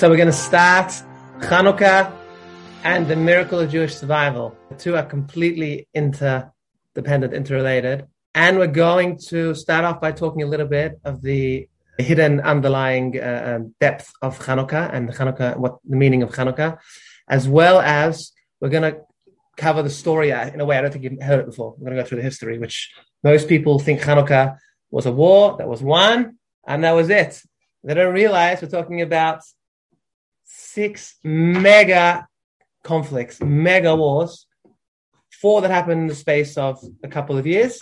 So we're going to start Hanukkah and the miracle of Jewish survival. The two are completely interdependent, interrelated. And we're going to start off by talking a little bit of the hidden underlying uh, um, depth of Hanukkah and Hanukkah, what the meaning of Hanukkah, as well as we're going to cover the story uh, in a way I don't think you've heard it before. We're going to go through the history, which most people think Hanukkah was a war that was won, and that was it. They don't realize we're talking about six mega conflicts, mega wars, four that happened in the space of a couple of years.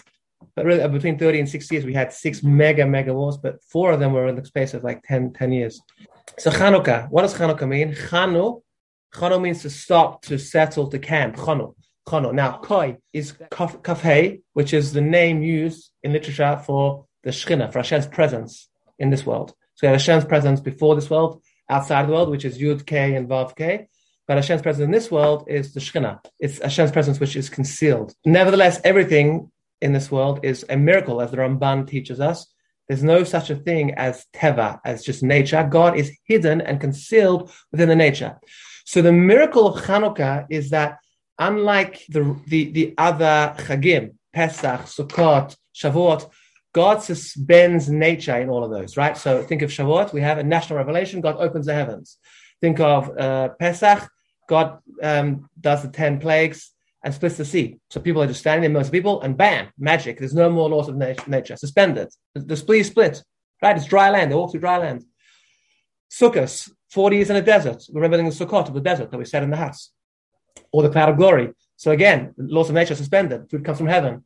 But really, uh, between 30 and 60 years, we had six mega, mega wars, but four of them were in the space of like 10, 10 years. So Chanukah, what does Chanukah mean? Chanu, Chanu means to stop, to settle, to camp. Chanu. Chanu. Now, Koi is kafhei, which is the name used in literature for the Shekhinah, for Hashem's presence in this world. So we have Hashem's presence before this world, outside the world, which is Yud K and Vav K. But Hashem's presence in this world is the Shekhinah. It's Hashem's presence which is concealed. Nevertheless, everything in this world is a miracle, as the Ramban teaches us. There's no such a thing as teva, as just nature. God is hidden and concealed within the nature. So the miracle of Hanukkah is that unlike the, the, the other Chagim, Pesach, Sukkot, Shavuot, God suspends nature in all of those, right? So think of Shavuot, we have a national revelation, God opens the heavens. Think of uh, Pesach, God um, does the 10 plagues and splits the sea. So people are just standing there, most people, and bam, magic. There's no more laws of nature, suspended. The, the splee split, right? It's dry land. They walk through dry land. Sukkot, 40 years in a desert. Remembering the Sukkot of the desert that we said in the house. Or the cloud of glory. So again, laws of nature suspended. Food comes from heaven.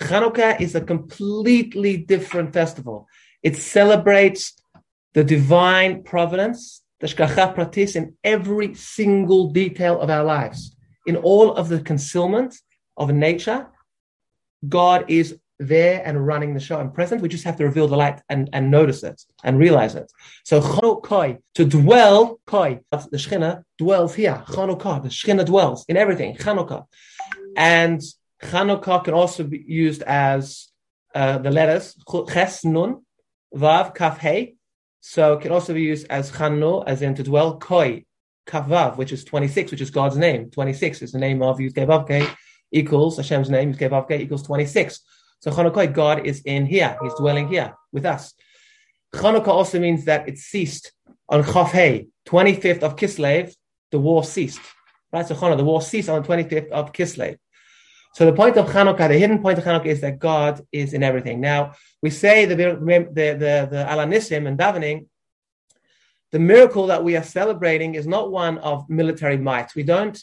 Hanukkah is a completely different festival. It celebrates the divine providence, the shkacha pratis, in every single detail of our lives. In all of the concealment of nature, God is there and running the show and present. We just have to reveal the light and, and notice it and realize it. So Chanukah, to dwell, koi, the Shekhinah dwells here. Chanukah, the Shekhinah dwells in everything. Chanukah. And Chanukah can also be used as uh, the letters Ches Nun, Vav Kaf Hey. So it can also be used as Chanu, as in to dwell, Koi, Kavav, which is 26, which is God's name. 26 is the name of Yud Vavke equals Hashem's name, Yud Vavke equals 26. So Chanukah, God is in here. He's dwelling here with us. Chanukah also means that it ceased on Chaf Hey, 25th of Kislev, the war ceased. Right? So Chanukah, the war ceased on the 25th of Kislev. So the point of Hanukkah, the hidden point of Hanukkah is that God is in everything. Now, we say the, the, the, the Alanissim and davening, the miracle that we are celebrating is not one of military might. We don't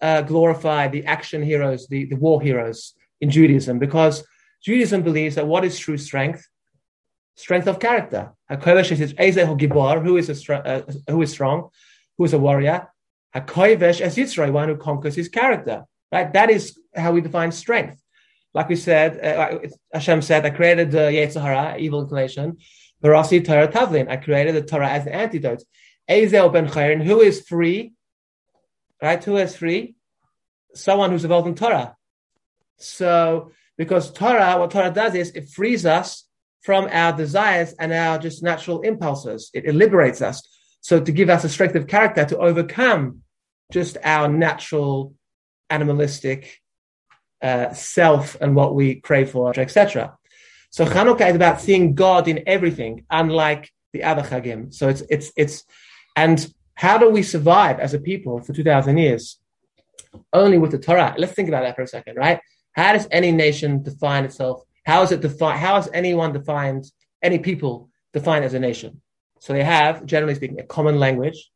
uh, glorify the action heroes, the, the war heroes in Judaism, because Judaism believes that what is true strength? Strength of character. Who is, a, uh, who is strong? Who is a warrior? Hakoivesh as Yitzray, one who conquers his character. Right? That is how we define strength. Like we said, uh, Hashem said, I created the Yetzer Hara, evil inclination. Barasi Torah Tavlin. I created the Torah as the antidote. Ezel ben Chayrin, who is free? Right? Who is free? Someone who's involved in Torah. So, because Torah, what Torah does is it frees us from our desires and our just natural impulses. It, it liberates us. So, to give us a strength of character to overcome just our natural animalistic uh, self and what we crave for, etc. So Chanukah is about seeing God in everything, unlike the other Chagim. So it's it's it's and how do we survive as a people for two thousand years? Only with the Torah. Let's think about that for a second, right? How does any nation define itself? How is it defined? How is anyone defined? Any people defined as a nation? So they have, generally speaking, a common language,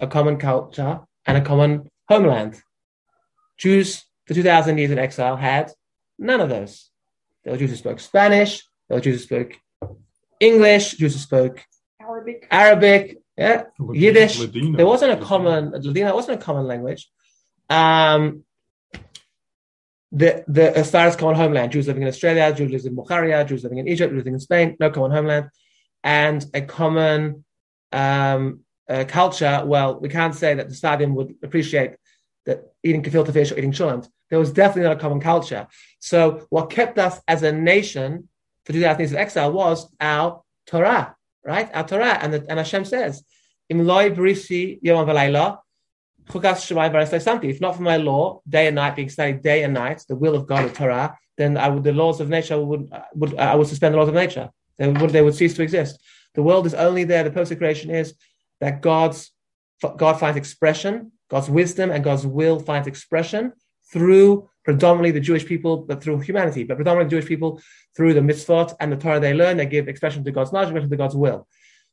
a common culture, and a common homeland. Jews for 2,000 years in exile had none of those. There were Jews who spoke Spanish, there were Jews who spoke English, Jews who spoke Arabic, Arabic yeah, Yiddish. Ladino. There wasn't a common, Ladino wasn't a common language. Um, the, the, as far as common homeland, Jews living in Australia, Jews living in Bulgaria, Jews living in Egypt, Jews living in Spain, no common homeland, and a common um, uh, culture. Well, we can't say that the Stadium would appreciate that eating gefilte fish or eating cholent. There was definitely not a common culture. So what kept us as a nation for 2000 years of exile was our Torah, right? Our Torah. And, the, and Hashem says, If not for my law, day and night being studied day and night, the will of God, the Torah, then I would, the laws of nature would, would I would suspend the laws of nature. They would, they would cease to exist. The world is only there. The purpose of creation is that God's God finds expression, God's wisdom and God's will finds expression through predominantly the Jewish people, but through humanity, but predominantly Jewish people through the mitzvot and the Torah they learn, they give expression to God's knowledge, expression to God's will.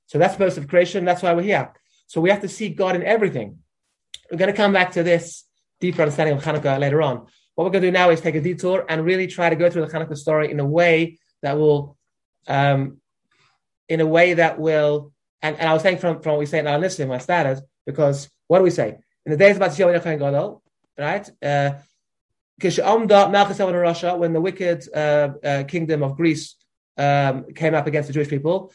So that's the purpose of creation. That's why we're here. So we have to see God in everything. We're going to come back to this deeper understanding of Hanukkah later on. What we're going to do now is take a detour and really try to go through the Hanukkah story in a way that will, um, in a way that will, and, and I was saying from, from what we say in our list in my status, because what do we say? In the days of Batsiyah Gadol, right? Uh, when the wicked uh, uh, kingdom of Greece um, came up against the Jewish people,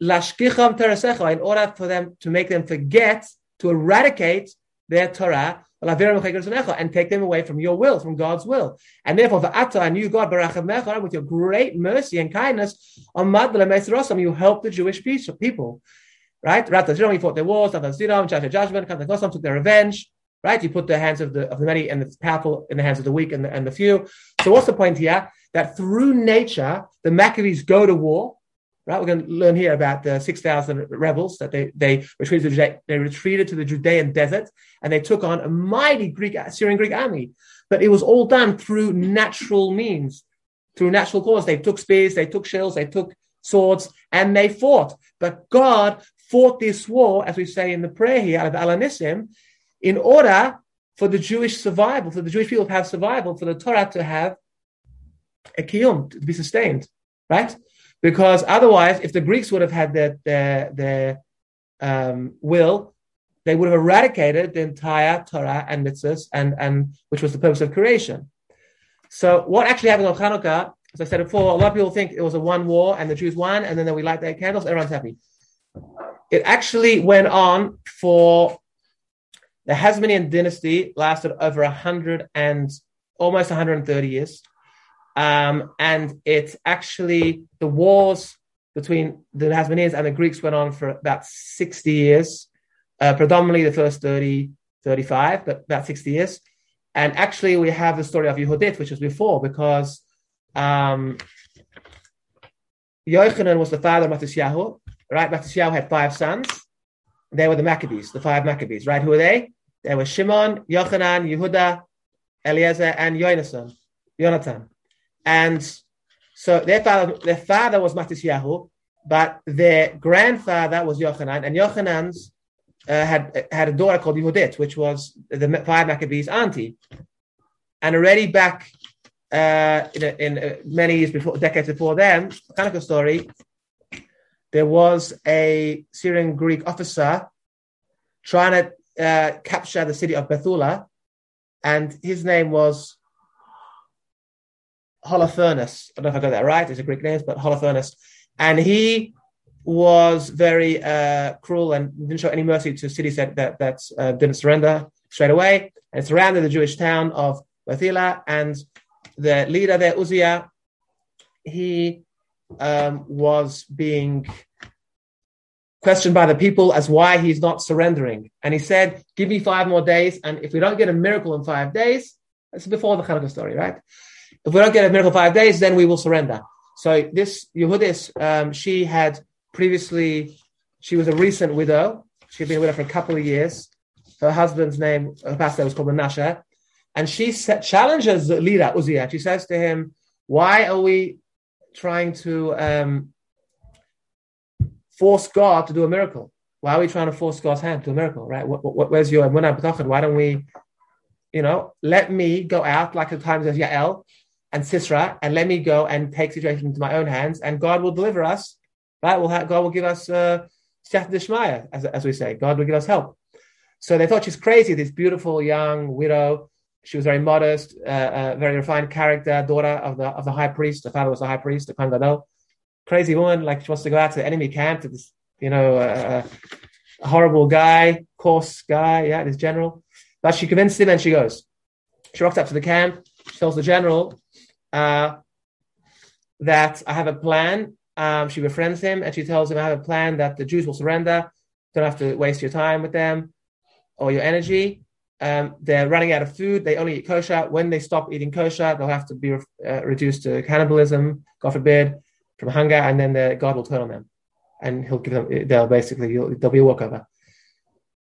in order for them to make them forget, to eradicate their Torah, and take them away from your will, from God's will. And therefore, the Ata and you, God, with your great mercy and kindness, you help the Jewish people. Right? Ratazidom, he fought their wars, Ratazidom, judgment, Kantakosam took their revenge. Right? You put the hands of the of the many and the powerful in the hands of the weak and the, and the few. So what's the point here? That through nature, the Maccabees go to war, Right, we're going to learn here about the six thousand rebels that they they retreated. To, they retreated to the Judean desert and they took on a mighty Greek Syrian Greek army. But it was all done through natural means, through natural cause. They took spears, they took shields, they took swords, and they fought. But God fought this war, as we say in the prayer here, of Alanissim, in order for the Jewish survival, for the Jewish people to have survival, for the Torah to have a kiyum, to be sustained, right? because otherwise, if the Greeks would have had their their, their um, will, they would have eradicated the entire Torah and mitzvahs, and and which was the purpose of creation. So, what actually happened on Hanukkah? As I said before, a lot of people think it was a one war and the Jews won, and then we light their candles, everyone's happy. It actually went on for the Hasmonean dynasty lasted over a hundred and almost 130 years. Um, and it actually, the wars between the Hasmoneans and the Greeks went on for about 60 years, uh, predominantly the first 30, 35, but about 60 years. And actually, we have the story of Yehudit, which was before, because um, Yochanan was the father of Matisyahu, right? Matisyahu had five sons. They were the Maccabees, the five Maccabees, right? Who were they? They were Shimon, Yochanan, Yehuda, Eliezer, and Yonasan. Jonathan. And so their father, their father was Matisyahu, but their grandfather was Yochanan, and Yochanan's uh, had had a daughter called Yehudit, which was the five Maccabees' auntie. And already back uh, in, in uh, many years before, decades before them, Hanukkah story, there was a Syrian Greek officer trying to uh, capture the city of Bethula, and his name was Holofernes. I don't know if I got that right. It's a Greek name, but Holofernes. And he was very uh, cruel and didn't show any mercy to cities that that, that uh, didn't surrender straight away. And surrounded the Jewish town of Bethila. And the leader there, Uzziah, he um, was being questioned by the people as why he's not surrendering. And he said, Give me five more days. And if we don't get a miracle in five days, that's before the Hanukkah story, right? If we don't get a miracle five days, then we will surrender. So this Yehudis, um, she had previously, she was a recent widow. She had been a widow for a couple of years. Her husband's name, her pastor was called Menashe. And she set, challenges the leader, Uzziah. She says to him, why are we trying to um, force God to do a miracle? Why are we trying to force God's hand to a miracle, right? What, what, where's your Why don't we, you know, let me go out like the times of Yael and Sisra, and let me go and take situation into my own hands, and God will deliver us. Right? Will have, God will give us uh, as, as we say. God will give us help. So they thought she's crazy. This beautiful young widow. She was very modest, uh, uh, very refined character, daughter of the of the high priest. The father was the high priest, the Kohen Crazy woman, like she wants to go out to the enemy camp to this, you know, uh, a horrible guy, coarse guy, yeah, this general. But she convinced him, and she goes. She rocks up to the camp. She tells the general, uh, that I have a plan. Um, she befriends him and she tells him, I have a plan that the Jews will surrender. Don't have to waste your time with them or your energy. Um, they're running out of food. They only eat kosher. When they stop eating kosher, they'll have to be uh, reduced to cannibalism, God forbid, from hunger, and then the, God will turn on them, and He'll give them. They'll basically there'll be a walkover.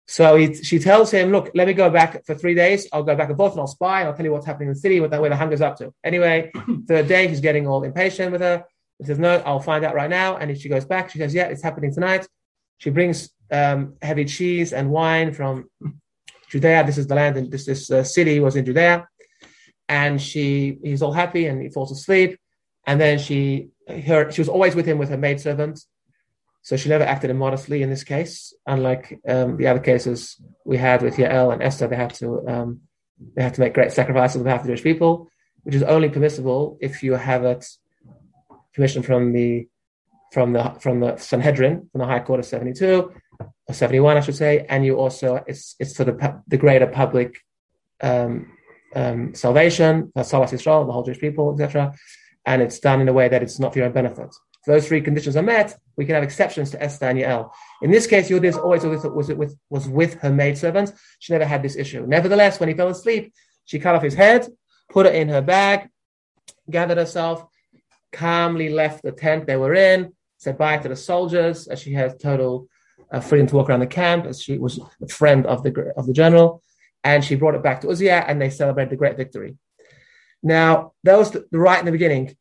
So he, she tells him, "Look, let me go back for three days. I'll go back and forth, and I'll spy. And I'll tell you what's happening in the city, what that where the hunger's up to." Anyway, third day, he's getting all impatient with her. He says, "No, I'll find out right now." And if she goes back, she says, "Yeah, it's happening tonight." She brings um, heavy cheese and wine from Judea. This is the land, and this this uh, city was in Judea. And she, he's all happy, and he falls asleep. And then she, her, she was always with him with her maidservant. So she never acted immodestly in this case, unlike um, the other cases we had with Yael and Esther. They had to um, they had to make great sacrifices on behalf of the Jewish people, which is only permissible if you have it permission from the from the from the Sanhedrin, from the High Court of seventy two or seventy one, I should say, and you also it's it's for the the greater public um, um, salvation, Salas Israel, the whole Jewish people, etc. And it's done in a way that it's not for your own benefit. If those three conditions are met, we can have exceptions to Esther and Yael. In this case, Yudis always was, with, was with her maidservant. She never had this issue. Nevertheless, when he fell asleep, she cut off his head, put it in her bag, gathered herself, calmly left the tent they were in, said bye to the soldiers as she had total freedom to walk around the camp as she was a friend of the of the general, and she brought it back to Uzziah and they celebrated the great victory. Now that was the, right in the beginning,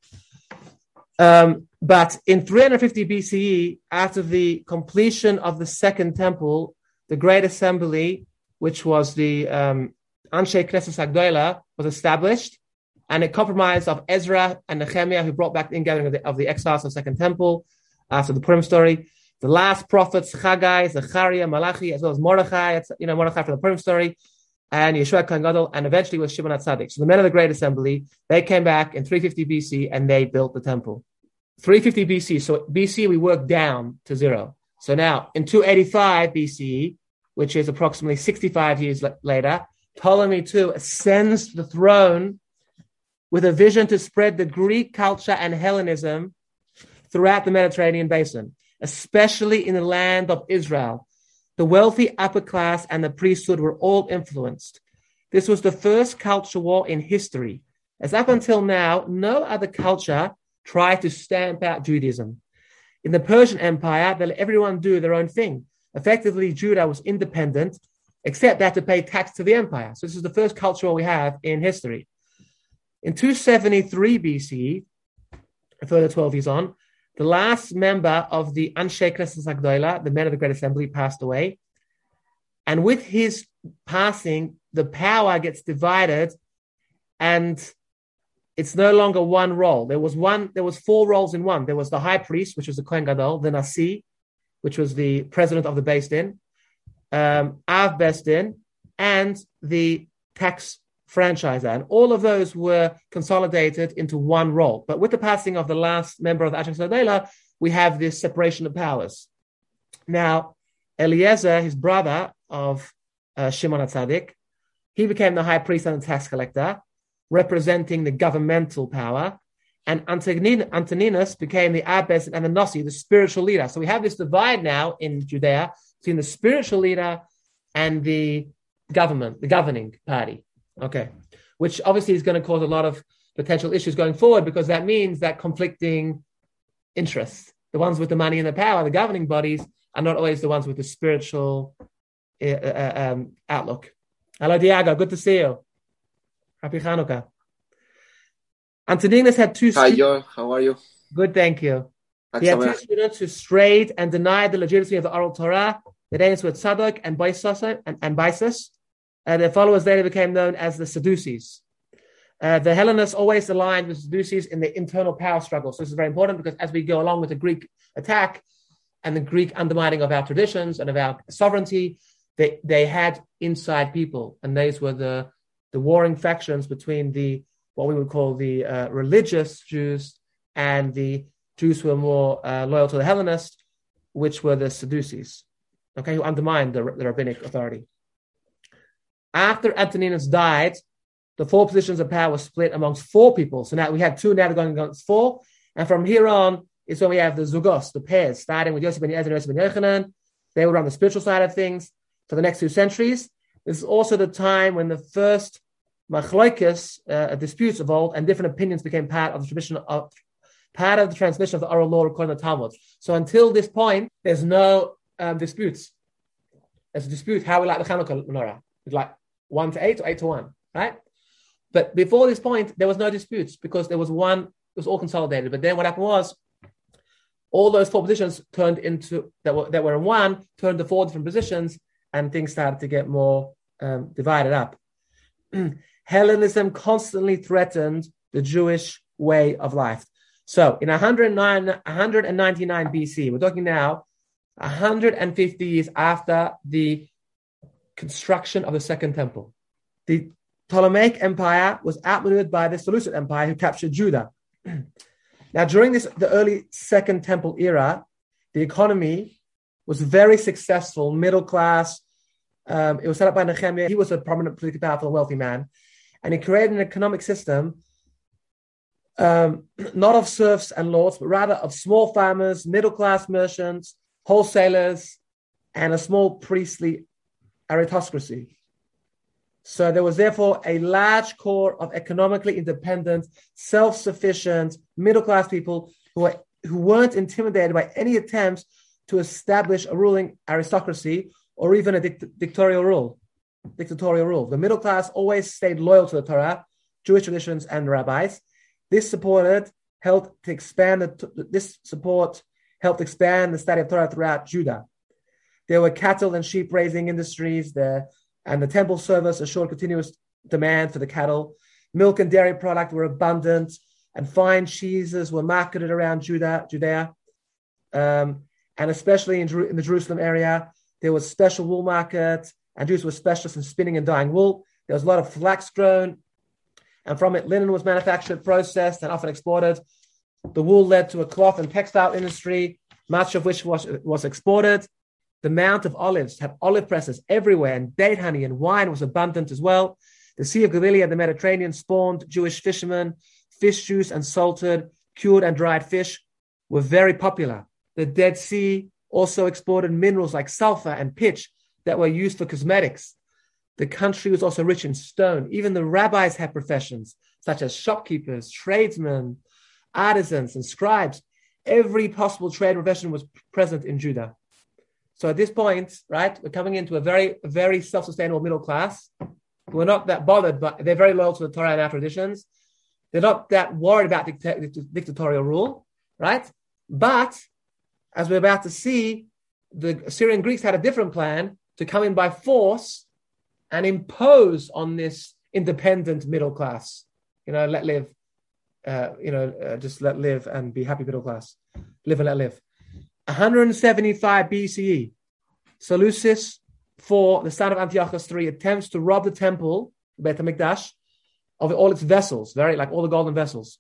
um, but in 350 BCE, after the completion of the second temple, the Great Assembly, which was the um, Anshe Knesset Agdoila, was established, and a compromise of Ezra and Nehemiah, who brought back the ingathering of the, of the exiles of the Second Temple after the Purim story. The last prophets, Chagai, Zechariah, Malachi, as well as Mordechai, you know, Mordechai from the Purim story, and Yeshua Kohen and eventually was Shimon HaTzadik. So the men of the Great Assembly, they came back in 350 BC and they built the temple. 350 BC. So BC, we work down to zero. So now in 285 BCE, which is approximately 65 years later, Ptolemy II ascends the throne with a vision to spread the Greek culture and Hellenism throughout the Mediterranean basin, especially in the land of Israel. The wealthy upper class and the priesthood were all influenced. This was the first culture war in history, as up until now, no other culture tried to stamp out Judaism. In the Persian Empire, they let everyone do their own thing. Effectively, Judah was independent, except they had to pay tax to the empire. So this is the first culture war we have in history. In 273 BC, a further 12 years on, the last member of the Anshe Knesset Agdoila, the men of the Great Assembly, passed away. And with his passing, the power gets divided and it's no longer one role. There was one, there was four roles in one. There was the high priest, which was the Kohen Gadol, the Nasi, which was the president of the Beis Din, um, Av Beis Din, and the tax franchisor. And all of those were consolidated into one role. But with the passing of the last member of the Ashek Sadela, we have this separation of powers. Now, Eliezer, his brother of uh, Shimon HaTzadik, he became the high priest and the tax collector, representing the governmental power. And Antigonus became the abbess and the Nasi, the spiritual leader. So we have this divide now in Judea between the spiritual leader and the government, the governing party. Okay. Which obviously is going to cause a lot of potential issues going forward because that means that conflicting interests, the ones with the money and the power, the governing bodies, are not always the ones with the spiritual uh, uh, um, outlook. Hello, Diego. Good to see you. Happy Hanukkah. Antigonus had two Hi, Joe. How are you? Good, thank you. He had two students who strayed and denied the legitimacy of the oral Torah. The names were Tzadok and Baisus, and, and Baisus. Uh, their followers later became known as the Sadducees. Uh, the Hellenists always aligned with Sadducees in the internal power struggle. So this is very important because as we go along with the Greek attack and the Greek undermining of our traditions and of our sovereignty, they, they had inside people, and these were the, the warring factions between the what we would call the uh, religious Jews and the Jews who were more uh, loyal to the Hellenists, which were the Sadducees, okay, who undermined the, the rabbinic authority. After Antigonus died, the four positions of power were split amongst four people. So now we have two, now going against four. And from here on is when we have the Zugos, the pairs, starting with Yosef ben Yezer and Yosef ben Yochanan. They were on the spiritual side of things for the next two centuries. This is also the time when the first machloikis, uh, disputes evolved, and different opinions became part of the tradition of part of the transmission of the oral law according to the Talmud. So until this point, there's no um, disputes. There's a dispute how we like the Hanukkah menorah. It's like one to eight or eight to one, right? But before this point, there was no disputes because there was one, it was all consolidated. But then what happened was all those four positions turned into that were that were in one, turned to four different positions, and things started to get more um, divided up. Hellenism constantly threatened the Jewish way of life. So in 109, 199 BC, we're talking now 150 years after the construction of the Second Temple. The Ptolemaic Empire was outmaneuvered by the Seleucid Empire, who captured Judah. now, during this the early Second Temple era, the economy was very successful, middle class. Um, it was set up by Nehemiah. He was a prominent, politically powerful, wealthy man, and he created an economic system um, not of serfs and lords, but rather of small farmers, middle class merchants, wholesalers, and a small priestly aristocracy. So there was therefore a large core of economically independent, self sufficient, middle class people who, were, who weren't intimidated by any attempts to establish a ruling aristocracy or even a dict- dictatorial rule. Dictatorial rule. The middle class always stayed loyal to the Torah, Jewish traditions, and rabbis. This supported helped to expand the, this support helped expand the study of Torah throughout Judah. There were cattle and sheep raising industries there, and the temple service assured continuous demand for the cattle. Milk and dairy product were abundant, and fine cheeses were marketed around Judah, Judea, um, and especially in, in, the Jerusalem area. There was special wool market, and Jews were specialists in spinning and dyeing wool. There was a lot of flax grown, and from it, linen was manufactured, processed, and often exported. The wool led to a cloth and textile industry, much of which was, was exported. The Mount of Olives had olive presses everywhere, and date honey and wine was abundant as well. The Sea of Galilee and the Mediterranean spawned Jewish fishermen. Fish juice and salted, cured, and dried fish were very popular. The Dead Sea also exported minerals like sulfur and pitch that were used for cosmetics. The country was also rich in stone. Even the rabbis had professions such as shopkeepers, tradesmen, artisans, and scribes. Every possible trade profession was present in Judah. So at this point, right, we're coming into a very, very self-sustainable middle class. We're not that bothered, but they're very loyal to the Torah and our traditions. They're not that worried about dictatorial rule, right? But as we're about to see, the Syrian Greeks had a different plan to come in by force and impose on this independent middle class. You know, let live, uh, you know, uh, just let live and be happy middle class. Live and let live. 175 BCE, Seleucus IV, the son of Antiochus III, attempts to rob the temple, Beit HaMikdash, of all its vessels, very like all the golden vessels.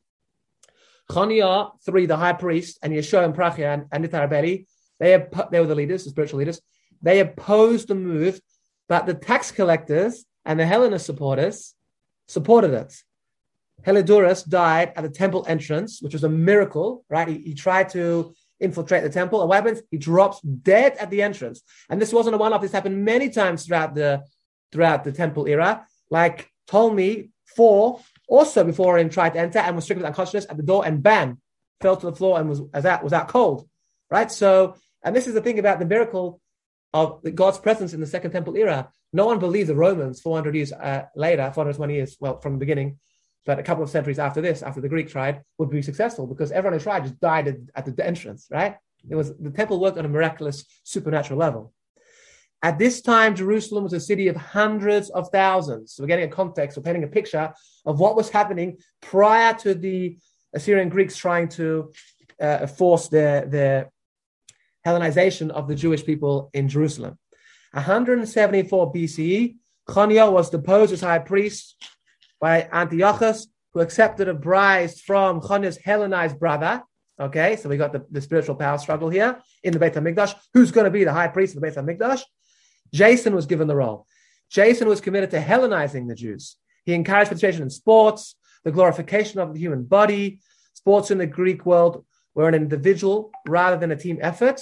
Chania III, the high priest, and Yeshua and Prachia and, and Nitarabeli, they, they were the leaders, the spiritual leaders. They opposed the move, but the tax collectors and the Hellenist supporters supported it. Heliodorus died at the temple entrance, which was a miracle, right? He, he tried to infiltrate the temple. And happens? He drops dead at the entrance. And this wasn't a one-off. This happened many times throughout the throughout the temple era. Like Ptolemy four, also before him tried to enter and was stricken with unconsciousness at the door and bam, fell to the floor and was as that was out cold. Right? So, and this is the thing about the miracle of God's presence in the Second Temple era. No one believed the Romans 400 years uh, later, 420 years, well, from the beginning, but a couple of centuries after this, after the Greek tried, would be successful because everyone who tried just died at, at the entrance, right? It was the temple worked on a miraculous supernatural level. At this time, Jerusalem was a city of hundreds of thousands. So we're getting a context, we're painting a picture of what was happening prior to the Assyrian Greeks trying to uh, force their, their Hellenization of the Jewish people in Jerusalem. 174 BCE, Chania was deposed as high priest by Antiochus, who accepted a bribe from Chania's Hellenized brother. Okay, so we got the, the spiritual power struggle here in the Beit HaMikdash. Who's going to be the high priest of the Beit HaMikdash? Jason was given the role. Jason was committed to Hellenizing the Jews. He encouraged participation in sports, the glorification of the human body. Sports in the Greek world were an individual rather than a team effort.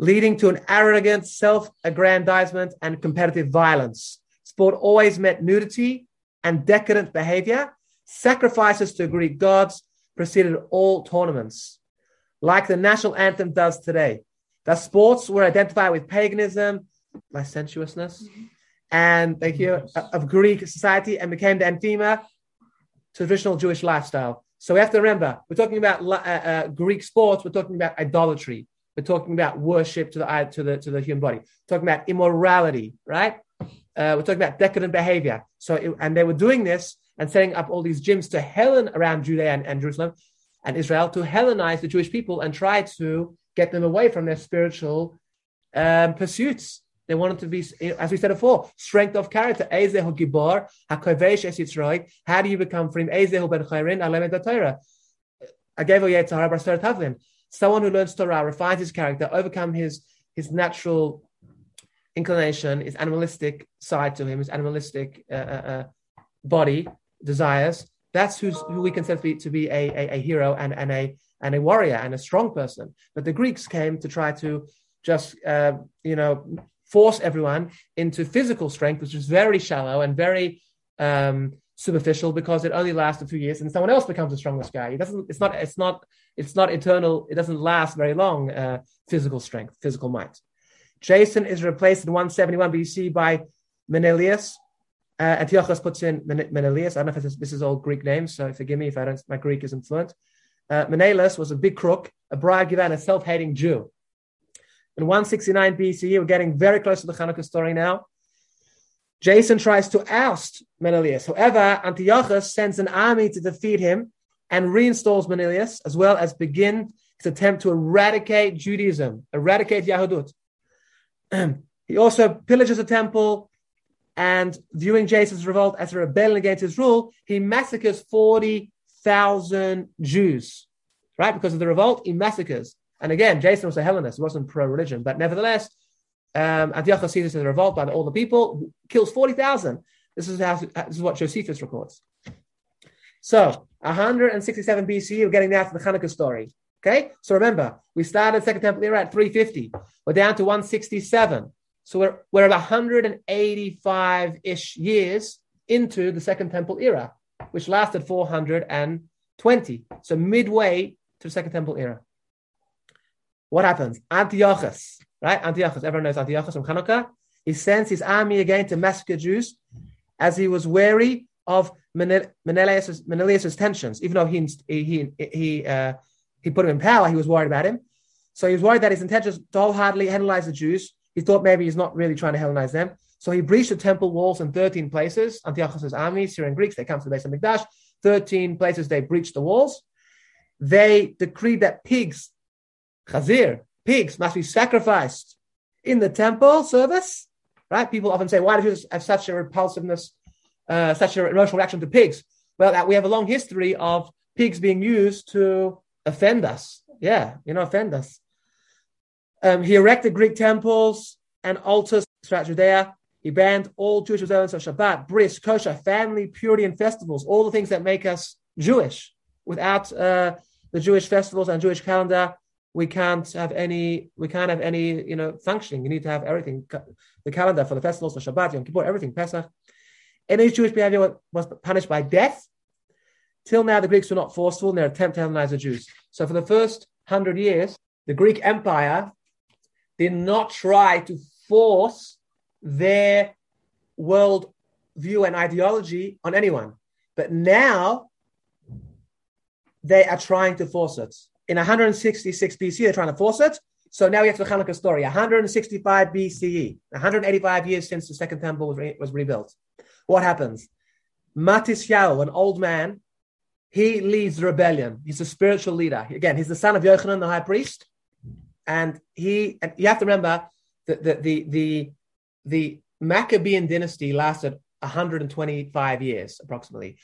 leading to an arrogant self-aggrandizement and competitive violence. Sport always meant nudity and decadent behavior. Sacrifices to Greek gods preceded all tournaments, like the national anthem does today. The sports were identified with paganism, licentiousness, and they hear of Greek society and became the anthema to traditional Jewish lifestyle. So we have to remember, we're talking about uh, uh, Greek sports, we're talking about idolatry, we're talking about worship to the to the to the human body, we're talking about immorality, right? Uh, we're talking about decadent behavior. So, it, and they were doing this and setting up all these gyms to Hellen around Judea and, and Jerusalem and Israel to Hellenize the Jewish people and try to get them away from their spiritual um, pursuits. They wanted to be, as we said before, strength of character. How do you become free? Someone who learns Torah refines his character, overcome his his natural inclination, his animalistic side to him, his animalistic uh, uh, uh body desires. That's who's, who we consider to be, to be a, a, a hero and, and a and a warrior and a strong person. But the Greeks came to try to just uh, you know force everyone into physical strength, which is very shallow and very um, superficial because it only lasts a few years and someone else becomes the strongest guy. It doesn't. It's not. It's not. It's not eternal. It doesn't last very long. Uh, physical strength, physical might. Jason is replaced in 171 BC by Menelaus. Uh, Antiochus puts in Menelaus. I don't know if this, this is all Greek names, so forgive me if I don't. My Greek isn't fluent. Uh, Menelaus was a big crook, a bribe giver, and a self-hating Jew. In 169 BCE, we're getting very close to the Hanukkah story now. Jason tries to oust Menelaus. However, Antiochus sends an army to defeat him and reinstalls Menelaus, as well as begin his attempt to eradicate Judaism, eradicate Yahudut. he also pillages a temple and viewing Jason's revolt as a rebellion against his rule, he massacres 40,000 Jews, right? Because of the revolt, he massacres and again, Jason was a Hellenist, he wasn't pro religion, but nevertheless, um, Antiochus sees this as a revolt by all the people, kills 40,000. This is, how, this is what Josephus records. So, 167 BCE, we're getting now to the Hanukkah story. Okay, so remember, we started Second Temple era at 350. We're down to 167. So we're, we're at 185 ish years into the Second Temple era, which lasted 420. So midway to the Second Temple era. What happens? Antiochus, right? Antiochus, everyone knows Antiochus from Hanukkah. He sends his army again to massacre Jews as he was wary of Menelaus' Menelaus' tensions. Even though he he he uh, he put him in power, he was worried about him. So he was worried that his intentions to wholeheartedly Hellenize the Jews. He thought maybe he's not really trying to Hellenize them. So he breached the temple walls in 13 places. Antiochus' army, Syrian Greeks, they come to the base of Mikdash. 13 places they breached the walls. They decreed that pigs Chazir, pigs must be sacrificed in the temple service, right? People often say, why do Jews have such a repulsiveness, uh, such an emotional reaction to pigs? Well, that we have a long history of pigs being used to offend us. Yeah, you know, offend us. Um, he erected Greek temples and altars throughout Judea. He banned all Jewish observance of Shabbat, bris, kosher, family, purity, and festivals, all the things that make us Jewish. Without uh, the Jewish festivals and Jewish calendar, we can't have any we can't have any you know functioning. You need to have everything, the calendar for the festivals, for Shabbat, Yom Kippur, everything, Pesach. Any Jewish behavior was punished by death. Till now, the Greeks were not forceful in their attempt to Hellenize the Jews. So for the first hundred years, the Greek Empire did not try to force their world view and ideology on anyone. But now they are trying to force it in 166 BC, they're trying to force it. So now we have the Hanukkah story. 165 BCE, 185 years since the second temple was, re- was rebuilt. What happens? Matisyahu, an old man, he leads the rebellion. He's a spiritual leader. Again, he's the son of Yochanan, the high priest. And he, and you have to remember that the, the, the, the Maccabean dynasty lasted 125 years approximately.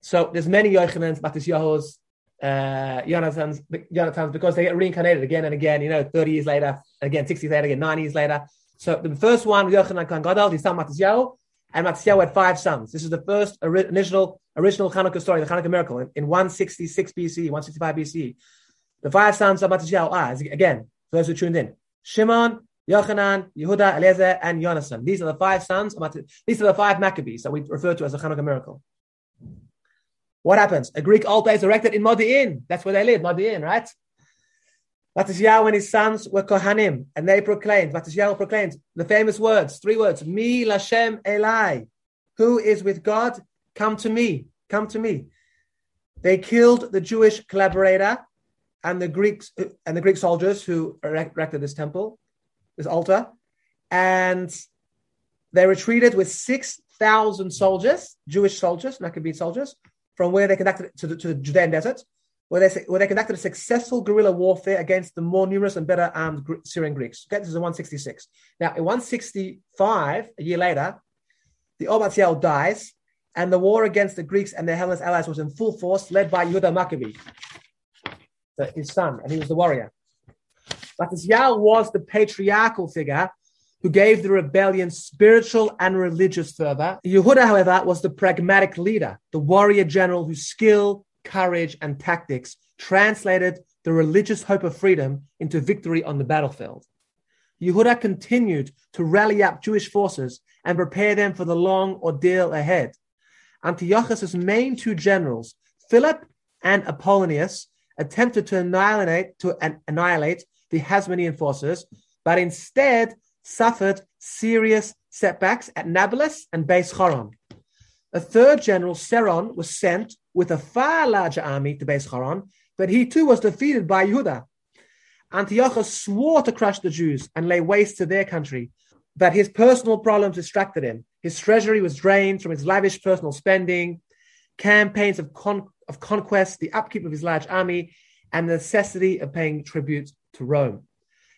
So there's many Yochanans, Matisyahus, uh, Jonathan's, Jonathan's because they get reincarnated again and again, you know, 30 years later, again, 60 years later, again, 90 years later. So the first one, Yochanan Kohen Gadol, his son Matisyahu, and Matisyahu had five sons. This is the first original, original Hanukkah story, the Hanukkah miracle, in, in 166 BC, 165 BC. The five sons of Matisyahu are, again, for those who tuned in, Shimon, Yochanan, Yehuda, Eliezer, and Yonasan. These are the five sons. These are the five Maccabees that we refer to as a Hanukkah miracle. What happens? A Greek altar is erected in Modi'in. That's where they live, Modi'in, right? Matisyahu and his sons were Kohanim, and they proclaimed, Matisyahu proclaimed the famous words, three words, Mi Lashem Elai. Who is with God? Come to me. Come to me. They killed the Jewish collaborator and the Greeks and the Greek soldiers who erected this temple, this altar, and they retreated with six thousand soldiers, Jewish soldiers, Maccabee soldiers, from where they conducted to the, to the Judean desert, where they where they conducted a successful guerrilla warfare against the more numerous and better armed Syrian Greeks. Okay, this is in 166. Now, in 165, a year later, the Obatziel dies, and the war against the Greeks and their Hellenist allies was in full force, led by Yehuda Maccabee, his son, and he was the warrior. But Matthias was the patriarchal figure who gave the rebellion spiritual and religious fervor. Yehuda, however, was the pragmatic leader, the warrior general whose skill, courage, and tactics translated the religious hope of freedom into victory on the battlefield. Yehuda continued to rally up Jewish forces and prepare them for the long ordeal ahead. Antiochus's main two generals, Philip and Apollonius, attempted to annihilate, to annihilate the Hasmonean forces, but instead suffered serious setbacks at Nablus and Beis Choron. A third general, Seron, was sent with a far larger army to Beis Choron, but he too was defeated by Yehuda. Antiochus swore to crush the Jews and lay waste to their country, but his personal problems distracted him. His treasury was drained from his lavish personal spending, campaigns of, con- of conquest, the upkeep of his large army, and the necessity of paying tribute to Rome.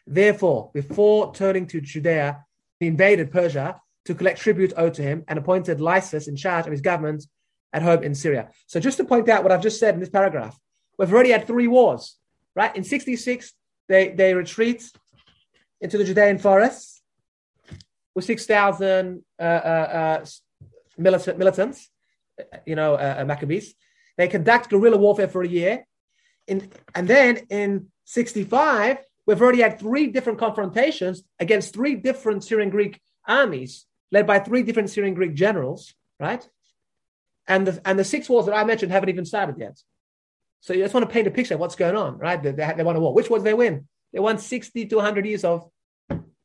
Therefore, before turning to Judea, he invaded Persia to collect tribute owed to him and appointed Lysias in charge of his government at home in Syria. So, just to point out what I've just said in this paragraph, we've already had three wars, right? In 66, they, they retreat into the Judean forests with 6,000 uh, uh, uh, militant, militants, you know, uh, uh, Maccabees. They conduct guerrilla warfare for a year. In, and then in 65, We've already had three different confrontations against three different Syrian Greek armies, led by three different Syrian Greek generals, right? And the, and the six wars that I mentioned haven't even started yet. So you just want to paint a picture of what's going on, right? They, they, they won a war. Which wars they win? They won 60 to 100 years of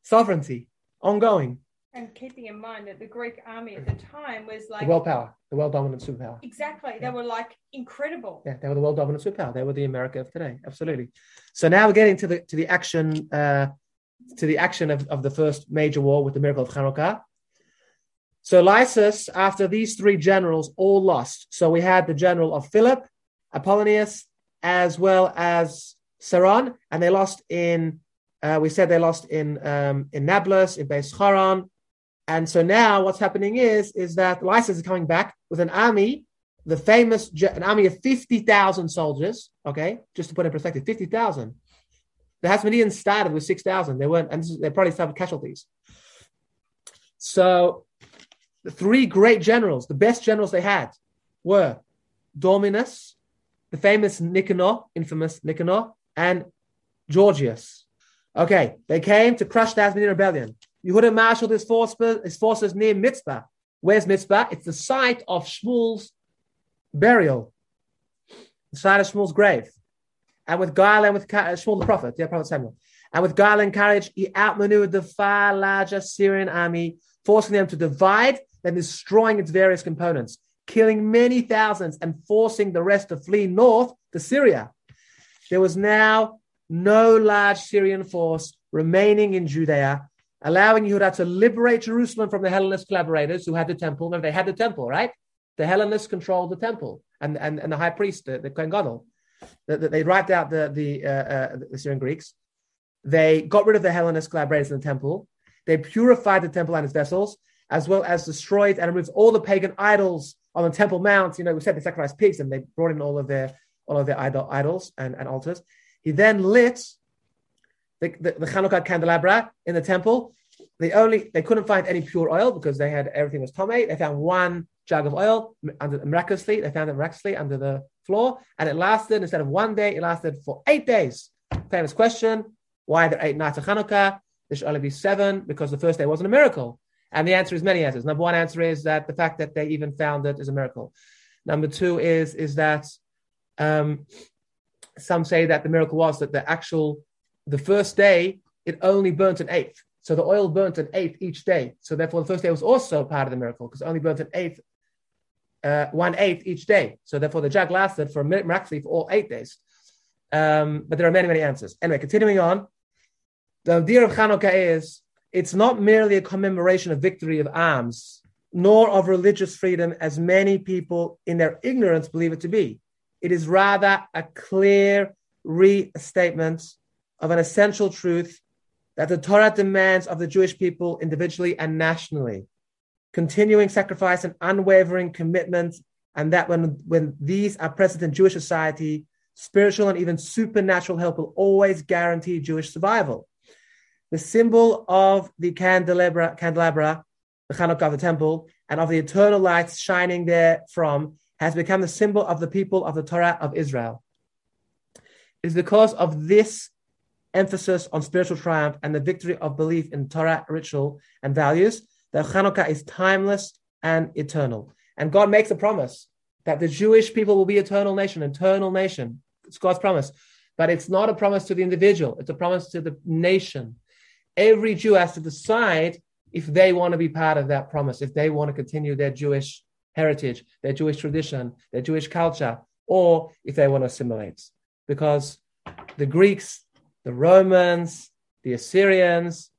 sovereignty, ongoing. And keeping in mind that the Greek army at the time was like the world power, the world dominant superpower. Exactly. They were like incredible. Yeah, they were the world dominant superpower. They were the America of today. Absolutely. So now we're getting to the to the action uh, to the action of, of the first major war with the miracle of Hanukkah. So Lysias, after these three generals all lost, so we had the general of Philip, Apollonius, as well as Saron, and they lost in. Uh, we said they lost in um, in Nablus, in Beis Choron, and so now what's happening is, is that Lysias is coming back with an army, the famous, an army of 50,000 soldiers, okay? Just to put in perspective, 50,000. The Hasmoneans started with 6,000. They weren't, and is, they probably suffered casualties. So the three great generals, the best generals they had were Dominus, the famous Nicanor, infamous Nicanor, and Gorgias. Okay, they came to crush the Hasmonean rebellion. Yehuda marshaled his, force, his forces near Mitzpah. Where's Mitzpah? It's the site of Shmuel's burial, the site of Shmuel's grave. And with guile and with uh, Shmuel the prophet, the prophet Samuel. And with guile and courage, he outmaneuvered the far larger Syrian army, forcing them to divide, then destroying its various components, killing many thousands and forcing the rest to flee north to Syria. There was now no large Syrian force remaining in Judea allowing Yehuda to liberate Jerusalem from the Hellenist collaborators who had the temple. Remember, they had the temple, right? The Hellenists controlled the temple and, and, and the high priest, the, the Kohen Gadol. The, the, they wiped out the, the, uh, uh, the Syrian Greeks. They got rid of the Hellenist collaborators in the temple. They purified the temple and its vessels, as well as destroyed and removed all the pagan idols on the Temple Mount. You know, we said they sacrificed pigs and they brought in all of their all of their idol, idols and, and altars. He then lit the, the, the Hanukkah candelabra in the temple. They only they couldn't find any pure oil because they had everything was tome. They found one jug of oil under miraculously. They found it miraculously under the floor, and it lasted instead of one day, it lasted for eight days. Famous question: Why are there eight nights of Hanukkah? There should only be seven because the first day wasn't a miracle. And the answer is many answers. Number one answer is that the fact that they even found it is a miracle. Number two is is that um, some say that the miracle was that the actual the first day it only burnt an eighth. So the oil burnt an eighth each day. So therefore, the first day was also part of the miracle because only burnt an eighth, uh, one eighth each day. So therefore, the jug lasted for miraculously for all eight days. Um, but there are many, many answers. Anyway, continuing on, the idea of Hanukkah is it's not merely a commemoration of victory of arms, nor of religious freedom, as many people in their ignorance believe it to be. It is rather a clear restatement of an essential truth that the Torah demands of the Jewish people individually and nationally. Continuing sacrifice and unwavering commitment, and that when, when these are present in Jewish society, spiritual and even supernatural help will always guarantee Jewish survival. The symbol of the candelabra, candelabra the Hanukkah of the temple, and of the eternal lights shining there from, has become the symbol of the people of the Torah of Israel. It is because of this emphasis on spiritual triumph and the victory of belief in Torah ritual and values that Hanukkah is timeless and eternal. And God makes a promise that the Jewish people will be eternal nation, eternal nation. It's God's promise. But it's not a promise to the individual, it's a promise to the nation. Every Jew has to decide if they want to be part of that promise, if they want to continue their Jewish heritage, their Jewish tradition, their Jewish culture, or if they want to assimilate. Because the Greeks the Romans, the Assyrians,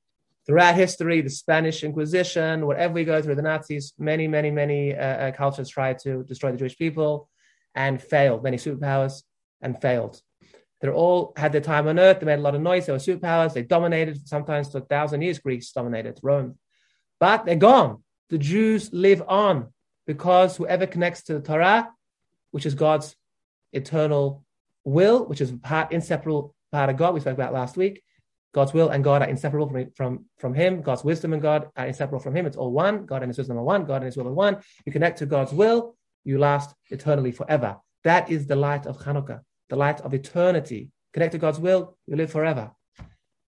throughout history, the Spanish Inquisition, whatever we go through, the Nazis, many, many, many uh, uh, cultures tried to destroy the Jewish people and failed. Many superpowers and failed. They all had their time on earth. They made a lot of noise. They were superpowers. They dominated. Sometimes for a thousand years, Greeks dominated Rome. But they're gone. The Jews live on because whoever connects to the Torah, which is God's eternal will, which is part inseparable part of God we spoke about last week. God's will and God are inseparable from, from, from Him. God's wisdom and God are inseparable from Him. It's all one. God and His wisdom are one. God and His will are one. You connect to God's will, you last eternally forever. That is the light of Hanukkah, the light of eternity. Connect to God's will, you live forever.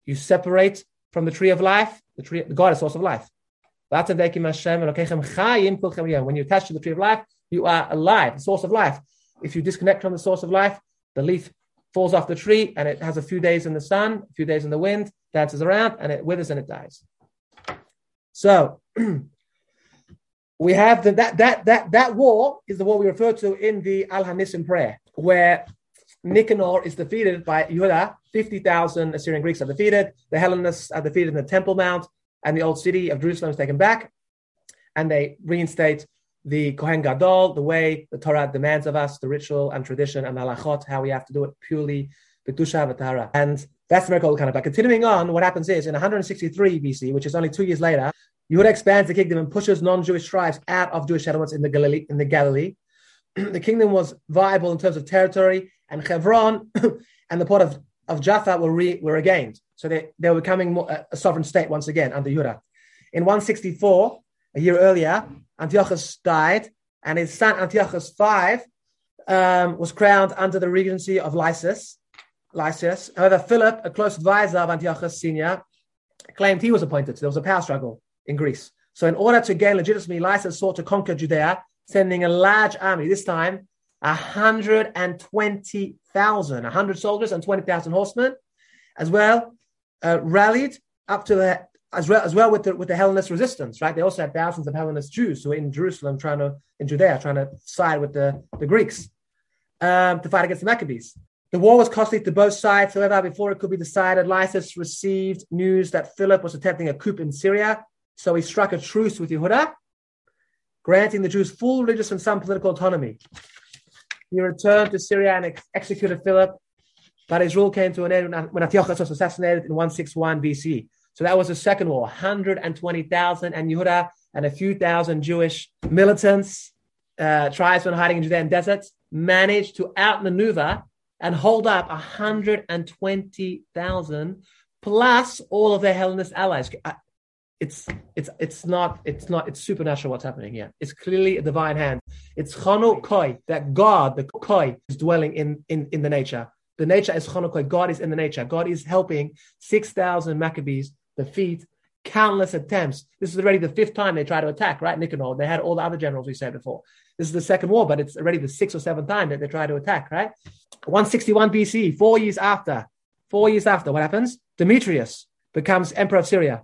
You separate from the tree of life, the tree, God is source of life. When you attach to the tree of life, you are alive, the source of life. If you disconnect from the source of life, the leaf falls off the tree and it has a few days in the sun, a few days in the wind, dances around, and it withers and it dies. So we have the, that that that that war is the war we refer to in the Al Hanisim prayer, where Nicanor is defeated by Yehuda. Fifty thousand Assyrian Greeks are defeated. The Hellenists are defeated in the Temple Mount, and the old city of Jerusalem is taken back, and they reinstate the Kohen Gadol, the way the Torah demands of us, the ritual and tradition and halachot, how we have to do it purely Kedusha Vatara. And that's the miracle kind of. But continuing on, what happens is in 163 BC, which is only two years later, Yehuda expands the kingdom and pushes non-Jewish tribes out of Jewish settlements in the Galilee. In the, Galilee. the kingdom was viable in terms of territory, and Hebron and the port of, of Jaffa were, re, were regained. So they, they were becoming a sovereign state once again under Yehuda. In 164, a year earlier, Antiochus died, and his son Antiochus V um, was crowned under the regency of Lysias. Lysias. However, Philip, a close advisor of Antiochus Senior, claimed he was appointed. So there was a power struggle in Greece. So, in order to gain legitimacy, Lysias sought to conquer Judea, sending a large army. This time, 120,000, 100 soldiers and 20,000 horsemen, as well, uh, rallied up to the as well as well with the with the Hellenist resistance, right? They also had thousands of Hellenist Jews who were in Jerusalem trying to in Judea trying to side with the, the Greeks um, to fight against the Maccabees. The war was costly to both sides. However, before it could be decided, Lysias received news that Philip was attempting a coup in Syria, so he struck a truce with Yehuda, granting the Jews full religious and some political autonomy. He returned to Syria and ex- executed Philip, but his rule came to an end when Antiochus was assassinated in 161 BC. So that was the second war 120,000 and Yehuda and a few thousand Jewish militants, uh, tribesmen hiding in Judean deserts, managed to outmaneuver and hold up 120,000 plus all of their Hellenist allies. It's it's it's not it's not it's supernatural what's happening here. It's clearly a divine hand. It's Chanu Koi that God, the Koi, is dwelling in, in in the nature. The nature is Chanukah. God is in the nature. God is helping 6,000 Maccabees defeat countless attempts. This is already the fifth time they try to attack, right? Nicanor. They had all the other generals we said before. This is the second war, but it's already the sixth or seventh time that they try to attack, right? 161 BC, four years after. Four years after, what happens? Demetrius becomes emperor of Syria.